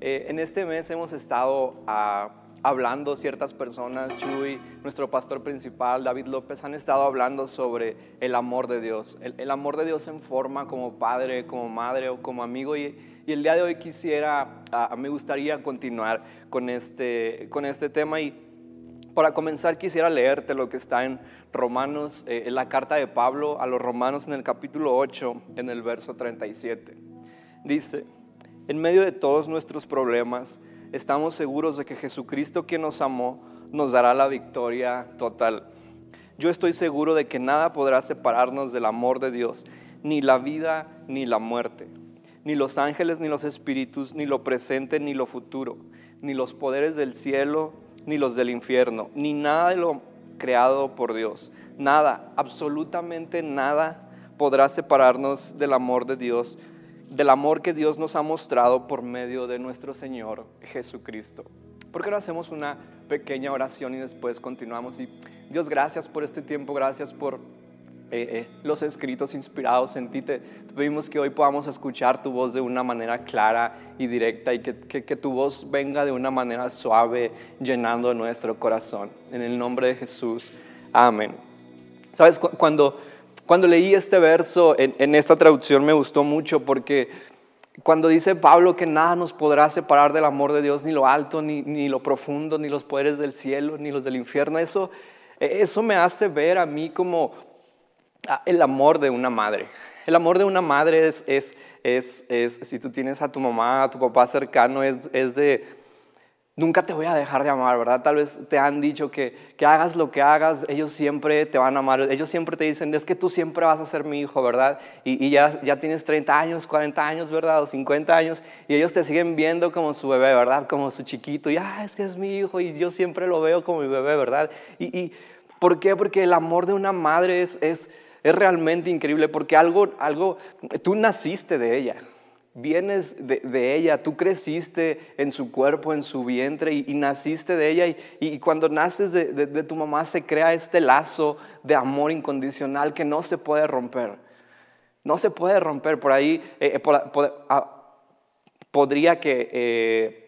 Eh, en este mes hemos estado ah, hablando, ciertas personas, Chuy, nuestro pastor principal, David López, han estado hablando sobre el amor de Dios. El, amor de Dios en forma como padre, como madre o como amigo. Y, el día de hoy quisiera, ah, me gustaría continuar con este, con este tema. Y para comenzar quisiera leerte lo que está en Romanos, eh, en la carta de Pablo a los Romanos en el capítulo 8, en el verso 37. Dice, en medio de todos nuestros problemas, estamos seguros de que Jesucristo quien nos amó nos dará la victoria total. Yo estoy seguro de que nada podrá separarnos del amor de Dios, ni la vida ni la muerte, ni los ángeles ni los espíritus, ni lo presente ni lo futuro, ni los poderes del cielo ni los del infierno, ni nada de lo creado por Dios. Nada, absolutamente nada podrá separarnos del amor de Dios del amor que Dios nos ha mostrado por medio de nuestro Señor Jesucristo. ¿Por qué no hacemos una pequeña oración y después continuamos? Y Dios, gracias por este tiempo, gracias por eh, eh, los escritos inspirados en ti. Te, pedimos que hoy podamos escuchar tu voz de una manera clara y directa y que, que tu voz venga de una manera suave, llenando nuestro corazón. En el nombre de Jesús. Amén. Sabes, cuando cuando leí este verso en, esta traducción me gustó mucho porque cuando dice Pablo que nada nos podrá separar del amor de Dios, ni lo alto, ni, ni lo profundo, ni los poderes del cielo, ni los del infierno, eso, eso me hace ver a mí como ah, el amor de una madre. El amor de una madre es, es, es, es si tú tienes a tu mamá, a tu papá cercano, es, es de nunca te voy a dejar de amar, ¿verdad? Tal vez te han dicho que, que hagas lo que hagas, ellos siempre te van a amar, ellos siempre te dicen, es que tú siempre vas a ser mi hijo, ¿verdad? Y, ya, ya tienes 30 años, 40 años, ¿verdad? O 50 años, y ellos te siguen viendo como su bebé, ¿verdad? Como su chiquito, y, ah, es que es mi hijo, y yo siempre lo veo como mi bebé, ¿verdad? ¿Y, y por qué? Porque el amor de una madre es, es, es realmente increíble, porque algo, algo, tú naciste de ella, vienes de, ella, tú creciste en su cuerpo, en su vientre y, naciste de ella y, cuando naces de, tu mamá se crea este lazo de amor incondicional que no se puede romper. No se puede romper. Por ahí eh, eh, ah, podría que... Eh,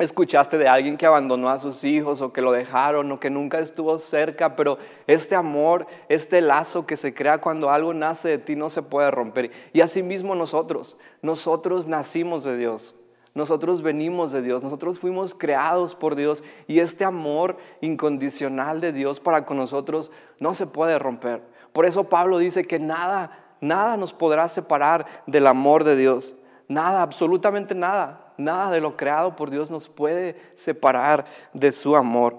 escuchaste de alguien que abandonó a sus hijos o que lo dejaron o que nunca estuvo cerca, pero este amor, este lazo que se crea cuando algo nace de ti no se puede romper. Y asimismo nosotros, nosotros nacimos de Dios. Nosotros venimos de Dios, nosotros fuimos creados por Dios y este amor incondicional de Dios para con nosotros no se puede romper. Por eso Pablo dice que nada, nada nos podrá separar del amor de Dios. Nada, absolutamente nada. Nada de lo creado por Dios nos puede separar de su amor.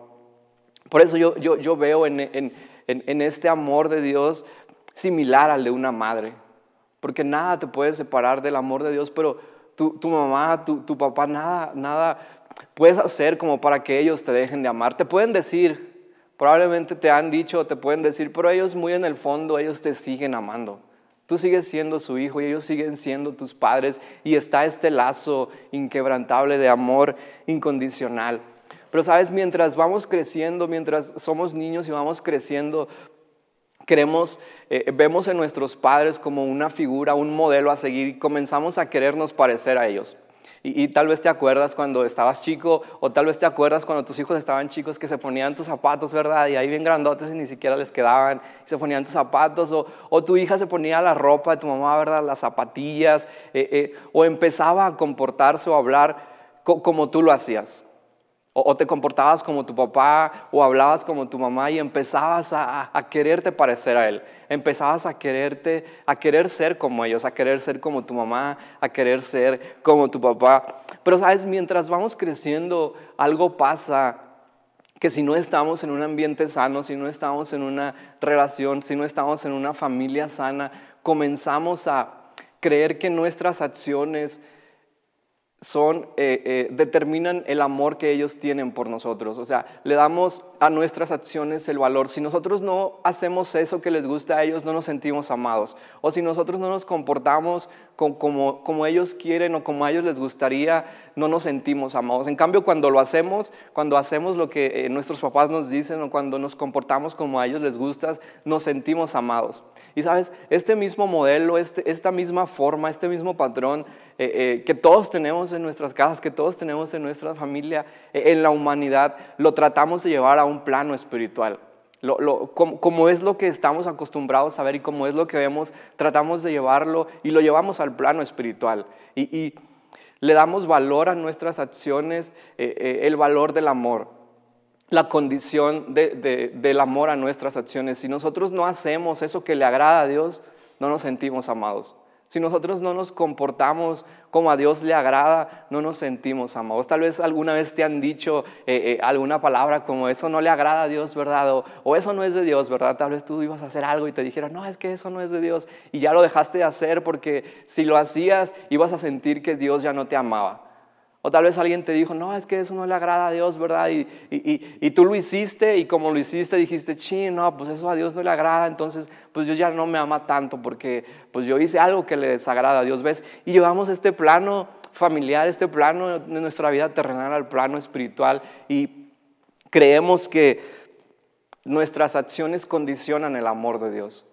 Por eso yo, yo, veo en, este amor de Dios similar al de una madre. Porque nada te puede separar del amor de Dios, pero tu, mamá, tu, tu, papá, nada, nada puedes hacer como para que ellos te dejen de amar. Te pueden decir, probablemente te han dicho, te pueden decir, pero ellos muy en el fondo, ellos te siguen amando. Tú sigues siendo su hijo y ellos siguen siendo tus padres y está este lazo inquebrantable de amor incondicional. Pero sabes, mientras vamos creciendo, mientras somos niños y vamos creciendo, queremos, eh, vemos en nuestros padres como una figura, un modelo a seguir y comenzamos a querernos parecer a ellos. Y, tal vez te acuerdas cuando estabas chico, o tal vez te acuerdas cuando tus hijos estaban chicos que se ponían tus zapatos, ¿verdad? Y ahí bien grandotes y ni siquiera les quedaban, se ponían tus zapatos, o, tu hija se ponía la ropa de tu mamá, ¿verdad? Las zapatillas, eh, eh, o empezaba a comportarse o a hablar como tú lo hacías. O, te comportabas como tu papá o hablabas como tu mamá y empezabas a, quererte parecer a él. Empezabas a quererte, a querer ser como ellos, a querer ser como tu mamá, a querer ser como tu papá. Pero sabes, mientras vamos creciendo, algo pasa que si no estamos en un ambiente sano, si no estamos en una relación, si no estamos en una familia sana, comenzamos a creer que nuestras acciones son, eh, eh, determinan el amor que ellos tienen por nosotros. O sea, le damos a nuestras acciones el valor. Si nosotros no hacemos eso que les gusta a ellos, no nos sentimos amados. O si nosotros no nos comportamos como, como ellos quieren o como a ellos les gustaría, no nos sentimos amados. En cambio, cuando lo hacemos, cuando hacemos lo que eh, nuestros papás nos dicen o cuando nos comportamos como a ellos les gusta, nos sentimos amados. Y sabes, este mismo modelo, este, esta misma forma, este mismo patrón, eh, que todos tenemos en nuestras casas, que todos tenemos en nuestra familia, en la humanidad, lo tratamos de llevar a un plano espiritual. Como, es lo que estamos acostumbrados a ver y como es lo que vemos, tratamos de llevarlo y lo llevamos al plano espiritual. Y, le damos valor a nuestras acciones, el valor del amor la condición del amor a nuestras acciones. Si nosotros no hacemos eso que le agrada a Dios, no nos sentimos amados. Si nosotros no nos comportamos como a Dios le agrada, no nos sentimos amados. Tal vez alguna vez te han dicho eh, eh, alguna palabra como eso no le agrada a Dios, ¿verdad? O, o, eso no es de Dios, ¿verdad? Tal vez tú ibas a hacer algo y te dijeron, no, es que eso no es de Dios. Y ya lo dejaste de hacer porque si lo hacías ibas a sentir que Dios ya no te amaba. O tal vez alguien te dijo, no, es que eso no le agrada a Dios, ¿verdad? Y, y, tú lo hiciste y como lo hiciste dijiste, sí, no, pues eso a Dios no le agrada, entonces pues Dios ya no me ama tanto porque pues yo hice algo que le desagrada a Dios, ¿ves? Y llevamos este plano familiar, este plano de nuestra vida terrenal al plano espiritual y creemos que nuestras acciones condicionan el amor de Dios.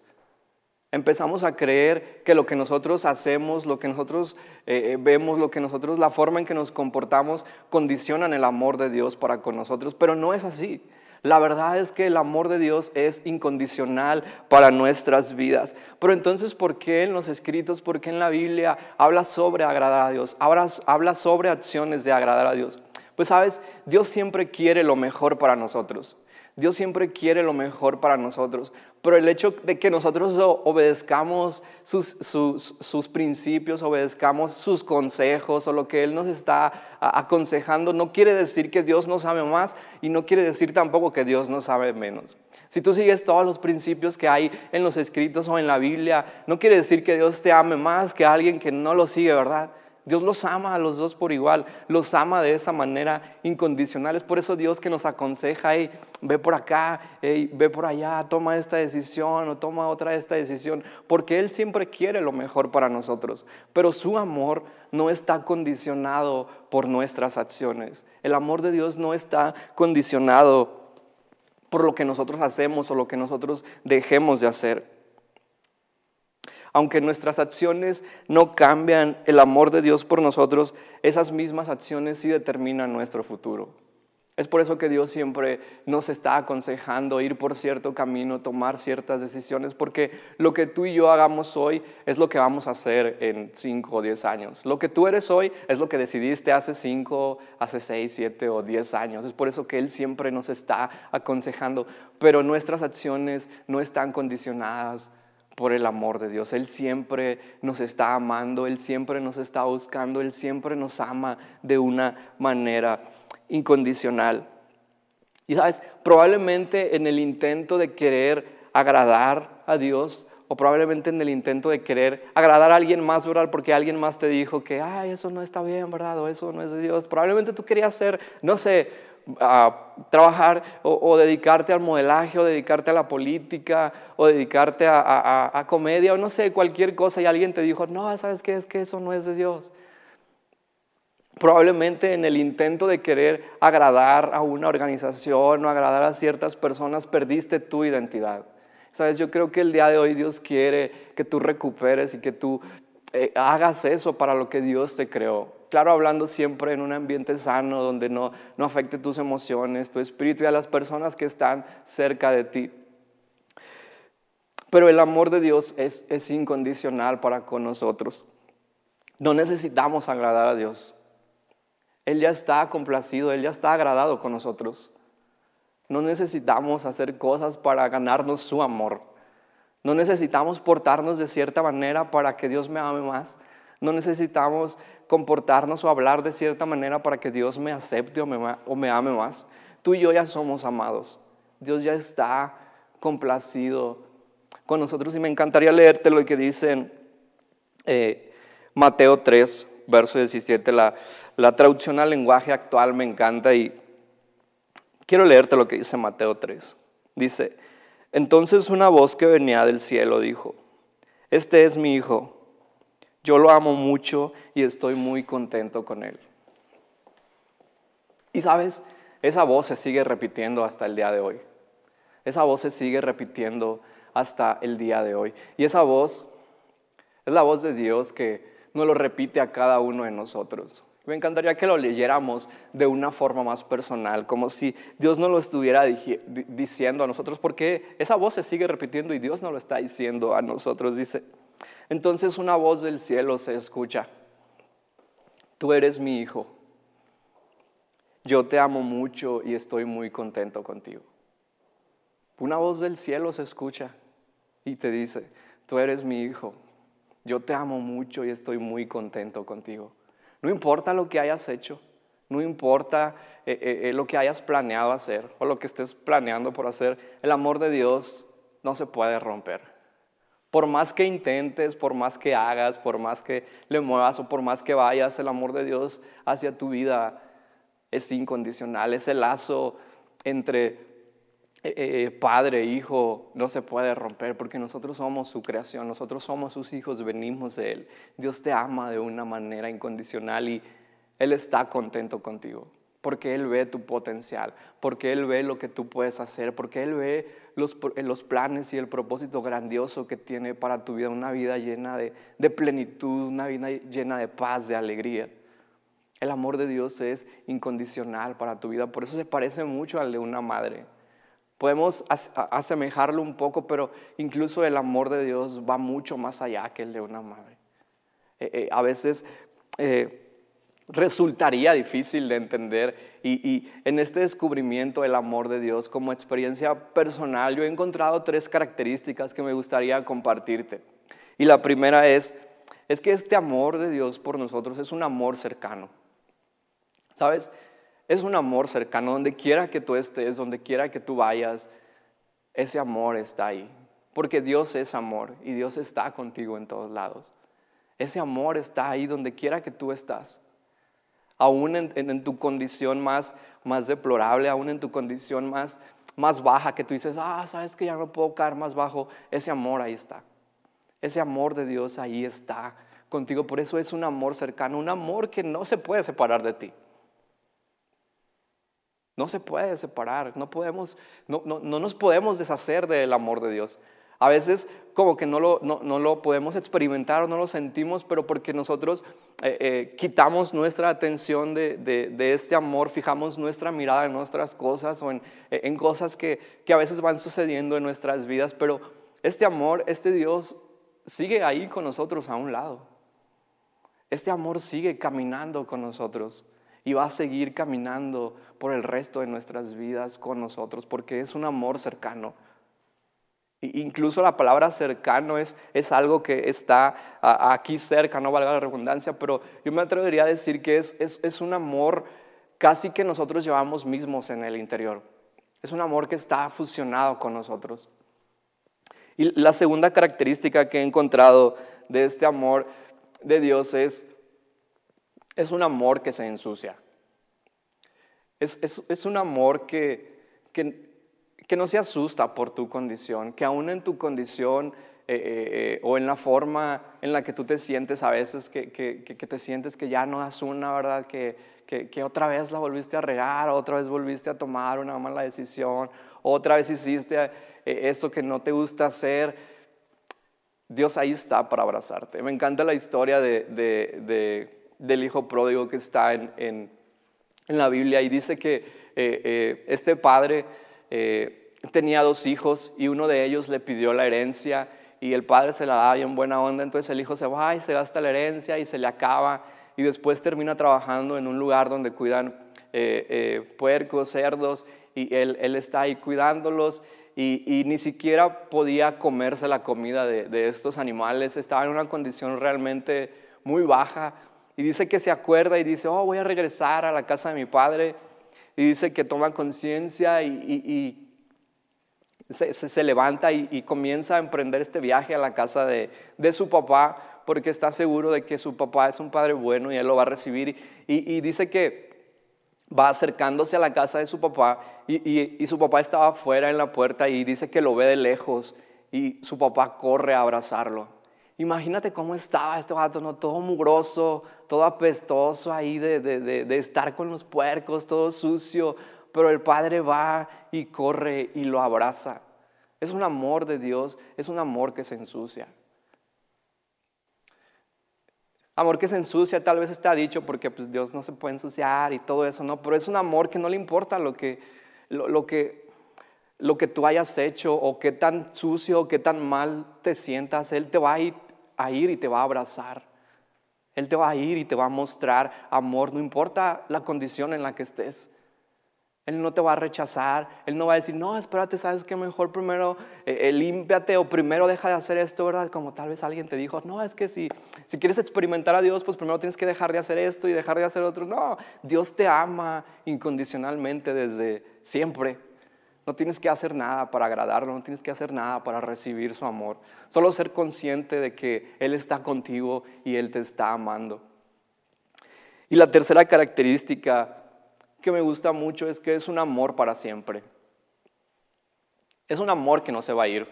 Empezamos a creer que lo que nosotros hacemos, lo que nosotros eh, eh, vemos, lo que nosotros, la forma en que nos comportamos, condicionan el amor de Dios para con nosotros, pero no es así. La verdad es que el amor de Dios es incondicional para nuestras vidas. Pero entonces, ¿por qué en los escritos, por qué en la Biblia habla sobre agradar a Dios? Habla, habla sobre acciones de agradar a Dios. Pues sabes, Dios siempre quiere lo mejor para nosotros. Dios siempre quiere lo mejor para nosotros, pero el hecho de que nosotros obedezcamos sus, sus, principios, obedezcamos sus consejos o lo que Él nos está aconsejando, no quiere decir que Dios no sabe más y no quiere decir tampoco que Dios no sabe menos. Si tú sigues todos los principios que hay en los escritos o en la Biblia, no quiere decir que Dios te ame más que alguien que no lo sigue, ¿verdad? Dios los ama a los dos por igual, los ama de esa manera incondicional. Es por eso Dios que nos aconseja, hey, ve por acá, ve por allá, toma esta decisión o toma otra esta decisión, porque Él siempre quiere lo mejor para nosotros. Pero su amor no está condicionado por nuestras acciones. El amor de Dios no está condicionado por lo que nosotros hacemos o lo que nosotros dejemos de hacer aunque nuestras acciones no cambian el amor de Dios por nosotros, esas mismas acciones sí determinan nuestro futuro. Es por eso que Dios siempre nos está aconsejando ir por cierto camino, tomar ciertas decisiones, porque lo que tú y yo hagamos hoy es lo que vamos a hacer en 5 o 10 años. Lo que tú eres hoy es lo que decidiste hace 5, hace 6, 7 o 10 años. Es por eso que Él siempre nos está aconsejando, pero nuestras acciones no están condicionadas por el amor de Dios. Él siempre nos está amando, Él siempre nos está buscando, Él siempre nos ama de una manera incondicional. Y sabes, probablemente en el intento de querer agradar a Dios, o probablemente en el intento de querer agradar a alguien más, ¿verdad? Porque alguien más te dijo que, ay, eso no está bien, ¿verdad? O eso no es de Dios. Probablemente tú querías ser, no sé, a trabajar o, dedicarte al modelaje o dedicarte a la política o dedicarte a, comedia o no sé, cualquier cosa y alguien te dijo, no, ¿sabes qué? Es que eso no es de Dios. Probablemente en el intento de querer agradar a una organización o agradar a ciertas personas perdiste tu identidad. Sabes, yo creo que el día de hoy Dios quiere que tú recuperes y que tú eh, hagas eso para lo que Dios te creó. Claro, hablando siempre en un ambiente sano, donde no, no afecte tus emociones, tu espíritu y a las personas que están cerca de ti. Pero el amor de Dios es, es incondicional para con nosotros. No necesitamos agradar a Dios. Él ya está complacido, Él ya está agradado con nosotros. No necesitamos hacer cosas para ganarnos su amor. No necesitamos portarnos de cierta manera para que Dios me ame más. No necesitamos comportarnos o hablar de cierta manera para que Dios me acepte o me, ame más. Tú y yo ya somos amados. Dios ya está complacido con nosotros y me encantaría leerte lo que dice en eh, Mateo 3, verso 17. La, la traducción al lenguaje actual me encanta y quiero leerte lo que dice Mateo 3. Dice, entonces una voz que venía del cielo dijo, este es mi hijo yo lo amo mucho y estoy muy contento con él. Y sabes, esa voz se sigue repitiendo hasta el día de hoy. Esa voz se sigue repitiendo hasta el día de hoy. Y esa voz es la voz de Dios que nos lo repite a cada uno de nosotros. Me encantaría que lo leyéramos de una forma más personal, como si Dios no lo estuviera diciendo a nosotros, porque esa voz se sigue repitiendo y Dios no lo está diciendo a nosotros. Dice, entonces una voz del cielo se escucha, tú eres mi hijo, yo te amo mucho y estoy muy contento contigo. Una voz del cielo se escucha y te dice, tú eres mi hijo, yo te amo mucho y estoy muy contento contigo. No importa lo que hayas hecho, no importa eh, eh, eh, lo que hayas planeado hacer o lo que estés planeando por hacer, el amor de Dios no se puede romper. Por más que intentes, por más que hagas, por más que le muevas o por más que vayas, el amor de Dios hacia tu vida es incondicional. Ese lazo entre padre e hijo no se puede romper porque nosotros somos su creación, nosotros somos sus hijos, venimos de Él. Dios te ama de una manera incondicional y Él está contento contigo porque Él ve tu potencial, porque Él ve lo que tú puedes hacer, porque Él ve los, los planes y el propósito grandioso que tiene para tu vida, una vida llena de, de plenitud, una vida llena de paz, de alegría. El amor de Dios es incondicional para tu vida, por eso se parece mucho al de una madre. Podemos asemejarlo un poco, pero incluso el amor de Dios va mucho más allá que el de una madre. Eh, eh, a veces eh, resultaría difícil de entender y, en este descubrimiento del amor de Dios como experiencia personal, yo he encontrado tres características que me gustaría compartirte. Y la primera es, es que este amor de Dios por nosotros es un amor cercano. ¿Sabes? Es un amor cercano, donde quiera que tú estés, donde quiera que tú vayas, ese amor está ahí. Porque Dios es amor y Dios está contigo en todos lados. Ese amor está ahí donde quiera que tú estás. Aún en, tu condición más, más deplorable, aún en tu condición más, más baja, que tú dices, ah, sabes que ya no puedo caer más bajo, ese amor ahí está. Ese amor de Dios ahí está contigo. Por eso es un amor cercano, un amor que no se puede separar de ti. No se puede separar, no, podemos, no, no, no, nos podemos deshacer del amor de Dios. A veces como que no lo, no, lo podemos experimentar o no lo sentimos, pero porque nosotros eh, eh, quitamos nuestra atención de, de, este amor, fijamos nuestra mirada en nuestras cosas o en, en cosas que, que a veces van sucediendo en nuestras vidas, pero este amor, este Dios sigue ahí con nosotros a un lado. Este amor sigue caminando con nosotros y va a seguir caminando por el resto de nuestras vidas con nosotros, porque es un amor cercano. Incluso la palabra cercano es, es algo que está aquí cerca, no valga la redundancia, pero yo me atrevería a decir que es, es, es un amor casi que nosotros llevamos mismos en el interior. Es un amor que está fusionado con nosotros. Y la segunda característica que he encontrado de este amor de Dios es es un amor que se ensucia. Es, un amor que, que, no se asusta por tu condición, que aún en tu condición eh, eh, eh, o en la forma en la que tú te sientes a veces, que, te sientes que ya no das una, ¿verdad? Que, otra vez la volviste a regar, otra vez volviste a tomar una mala decisión, otra vez hiciste esto que no te gusta hacer. Dios ahí está para abrazarte. Me encanta la historia de del hijo pródigo que está en, en, la Biblia y dice que eh, eh, este padre eh, tenía dos hijos y uno de ellos le pidió la herencia y el padre se la da en buena onda, entonces el hijo se va y se gasta la herencia y se le acaba. Y después termina trabajando en un lugar donde cuidan puercos, cerdos. Y él, está ahí cuidándolos. Y, ni siquiera podía comerse la comida de estos animales, estaba en una condición realmente muy baja, y dice que se acuerda y dice, oh, voy a regresar a la casa de mi padre. Y dice que toma conciencia y, se, levanta y, comienza a emprender este viaje a la casa de, su papá porque está seguro de que su papá es un padre bueno y él lo va a recibir. Y, dice que va acercándose a la casa de su papá y, su papá estaba afuera en la puerta y dice que lo ve de lejos y su papá corre a abrazarlo. Imagínate cómo estaba este gato, ¿no? todo mugroso, todo apestoso ahí de, de, estar con los puercos, todo sucio, pero el padre va y corre y lo abraza. Es un amor de Dios, es un amor que se ensucia. Amor que se ensucia, tal vez está dicho porque pues, Dios no se puede ensuciar y todo eso, ¿no? Pero es un amor que no le importa lo que, lo, que, lo que tú hayas hecho o qué tan sucio o qué tan mal te sientas. Él te va a ir y te va a abrazar. Él te va a ir y te va a mostrar amor, no importa la condición en la que estés. Él no te va a rechazar, Él no va a decir, no, espérate, sabes que mejor primero eh, eh, límpiate o primero deja de hacer esto, ¿verdad? Como tal vez alguien te dijo, no, es que si, si quieres experimentar a Dios, pues primero tienes que dejar de hacer esto y dejar de hacer otro. No, Dios te ama incondicionalmente desde siempre. No tienes que hacer nada para agradarlo, no tienes que hacer nada para recibir su amor. Solo ser consciente de que Él está contigo y Él te está amando. Y la tercera característica que me gusta mucho es que es un amor para siempre. Es un amor que no se va a ir.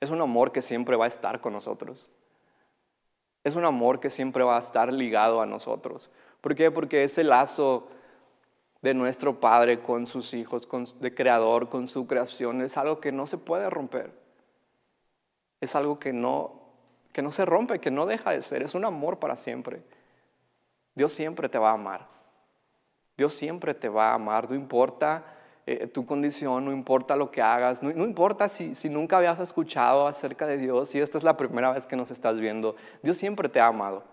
Es un amor que siempre va a estar con nosotros. Es un amor que siempre va a estar ligado a nosotros. ¿Por qué? Porque ese lazo de nuestro Padre con sus hijos, con, de Creador, con su creación, es algo que no se puede romper. Es algo que no, que no se rompe, que no deja de ser. Es un amor para siempre. Dios siempre te va a amar. Dios siempre te va a amar, no importa eh, tu condición, no importa lo que hagas, no, importa si, si, nunca habías escuchado acerca de Dios, y esta es la primera vez que nos estás viendo, Dios siempre te ha amado,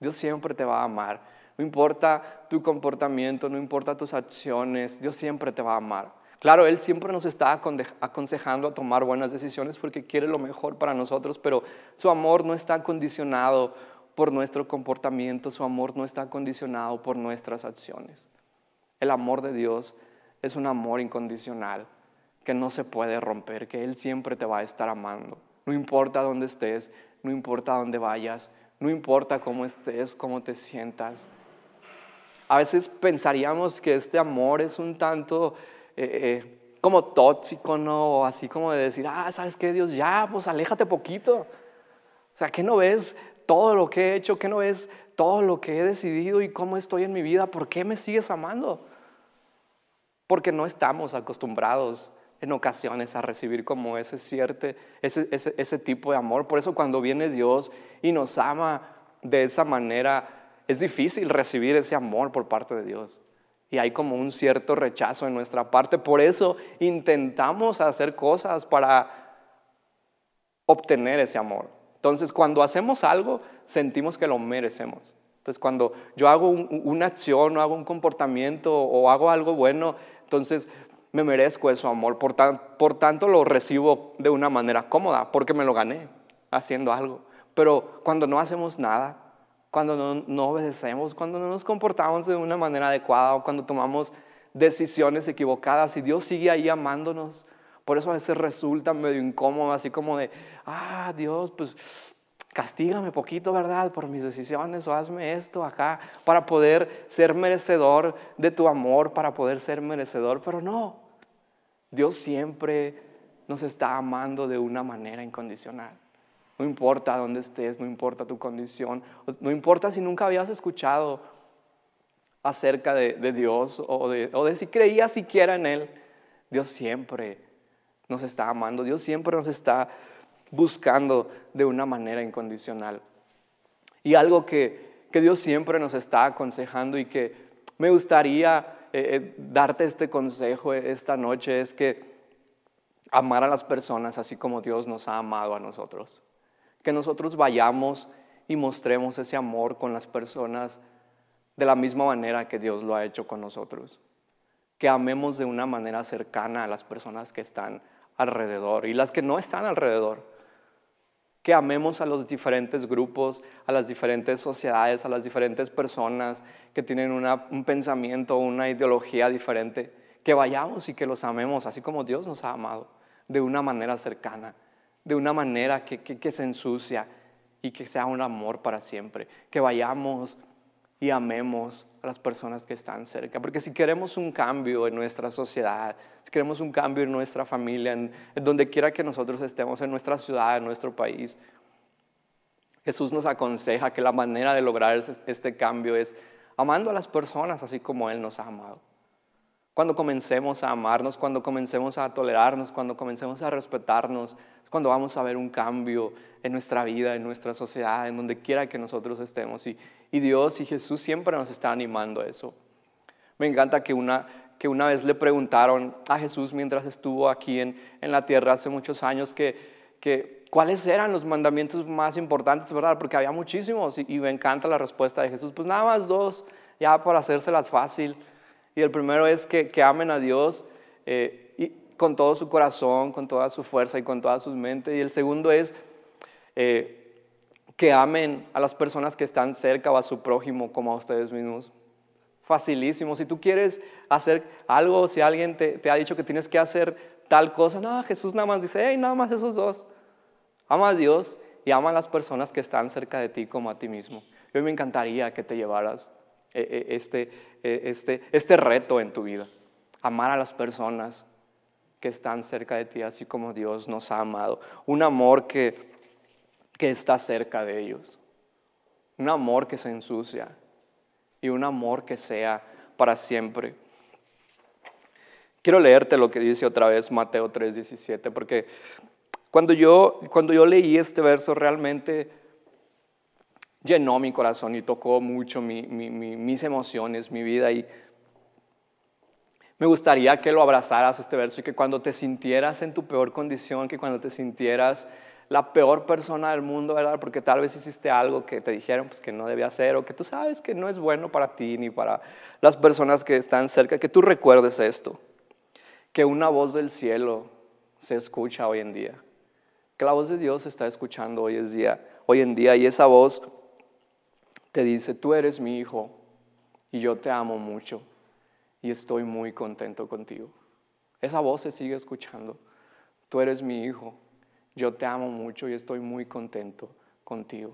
Dios siempre te va a amar, no importa tu comportamiento, no importa tus acciones, Dios siempre te va a amar. Claro, Él siempre nos está aconsejando a tomar buenas decisiones porque quiere lo mejor para nosotros, pero su amor no está condicionado por nuestro comportamiento, su amor no está condicionado por nuestras acciones. El amor de Dios es un amor incondicional que no se puede romper, que Él siempre te va a estar amando. No importa dónde estés, no importa dónde vayas, no importa cómo estés, cómo te sientas. A veces pensaríamos que este amor es un tanto eh, eh, como tóxico, ¿no? así como de decir, ah, ¿sabes qué, Dios? Ya, pues aléjate poquito. O sea, ¿qué no ves todo lo que he hecho? ¿Qué no ves todo lo que he decidido y cómo estoy en mi vida? ¿Por qué me sigues amando? porque no estamos acostumbrados en ocasiones a recibir como ese, cierto, ese, ese, tipo de amor. Por eso cuando viene Dios y nos ama de esa manera, es difícil recibir ese amor por parte de Dios. Y hay como un cierto rechazo en nuestra parte. Por eso intentamos hacer cosas para obtener ese amor. Entonces, cuando hacemos algo, sentimos que lo merecemos. Entonces, cuando yo hago una acción o hago un comportamiento o hago algo bueno, entonces, me merezco eso amor. Por tanto, lo recibo de una manera cómoda, porque me lo gané haciendo algo. Pero cuando no hacemos nada, cuando no, no obedecemos, cuando no nos comportamos de una manera adecuada o cuando tomamos decisiones equivocadas y Dios sigue ahí amándonos, por eso a veces resulta medio incómodo, así como de, ah, Dios, pues castígame poquito, ¿verdad? Por mis decisiones o hazme esto acá para poder ser merecedor de tu amor, para poder ser merecedor, pero no. Dios siempre nos está amando de una manera incondicional. No importa dónde estés, no importa tu condición, no importa si nunca habías escuchado acerca de, Dios o de, si creías siquiera en Él. Dios siempre nos está amando, Dios siempre nos está buscando de una manera incondicional. Y algo que, Dios siempre nos está aconsejando y que me gustaría eh, eh, darte este consejo esta noche es que amar a las personas así como Dios nos ha amado a nosotros. Que nosotros vayamos y mostremos ese amor con las personas de la misma manera que Dios lo ha hecho con nosotros. Que amemos de una manera cercana a las personas que están alrededor y las que no están alrededor. Que amemos a los diferentes grupos, a las diferentes sociedades, a las diferentes personas que tienen un pensamiento, una ideología diferente, que vayamos y que los amemos así como Dios nos ha amado, de una manera cercana, de una manera que, que se ensucia y que sea un amor para siempre, que vayamos y amemos a las personas que están cerca. Porque si queremos un cambio en nuestra sociedad, si queremos un cambio en nuestra familia, en, donde quiera que nosotros estemos, en nuestra ciudad, en nuestro país, Jesús nos aconseja que la manera de lograr este cambio es amando a las personas así como Él nos ha amado. Cuando comencemos a amarnos, cuando comencemos a tolerarnos, cuando comencemos a respetarnos, cuando vamos a ver un cambio en nuestra vida, en nuestra sociedad, en donde quiera que nosotros estemos. Y, y Dios y Jesús siempre nos está animando a eso. Me encanta que una, que una vez le preguntaron a Jesús mientras estuvo aquí en, en la tierra hace muchos años que, que cuáles eran los mandamientos más importantes, ¿verdad? Porque había muchísimos y, y, me encanta la respuesta de Jesús. Pues nada más dos, ya para hacérselas fácil. Y el primero es que, que amen a Dios eh, con todo su corazón, con toda su fuerza y con toda su mente. Y el segundo es eh, que amen a las personas que están cerca o a su prójimo como a ustedes mismos. Facilísimo. Si tú quieres hacer algo, si alguien te, ha dicho que tienes que hacer tal cosa, no, Jesús nada más dice, hey, nada más esos dos. Ama a Dios y ama a las personas que están cerca de ti como a ti mismo. Yo me encantaría que te llevaras eh, este, este, este reto en tu vida. Amar a las personas que están cerca de ti, así como Dios nos ha amado. Un amor que que está cerca de ellos. Un amor que se ensucia y un amor que sea para siempre. Quiero leerte lo que dice otra vez Mateo 3:17, porque cuando yo, cuando yo leí este verso realmente llenó mi corazón y tocó mucho mis emociones, mi vida. Y me gustaría que lo abrazaras este verso y que cuando te sintieras en tu peor condición, que cuando te sintieras la peor persona del mundo, ¿verdad? Porque tal vez hiciste algo que te dijeron pues, que no debía hacer o que tú sabes que no es bueno para ti ni para las personas que están cerca, que tú recuerdes esto, que una voz del cielo se escucha hoy en día, que la voz de Dios se está escuchando hoy en día, hoy en día y esa voz te dice, tú eres mi hijo y yo te amo mucho y estoy muy contento contigo. Esa voz se sigue escuchando, tú eres mi hijo yo te amo mucho y estoy muy contento contigo.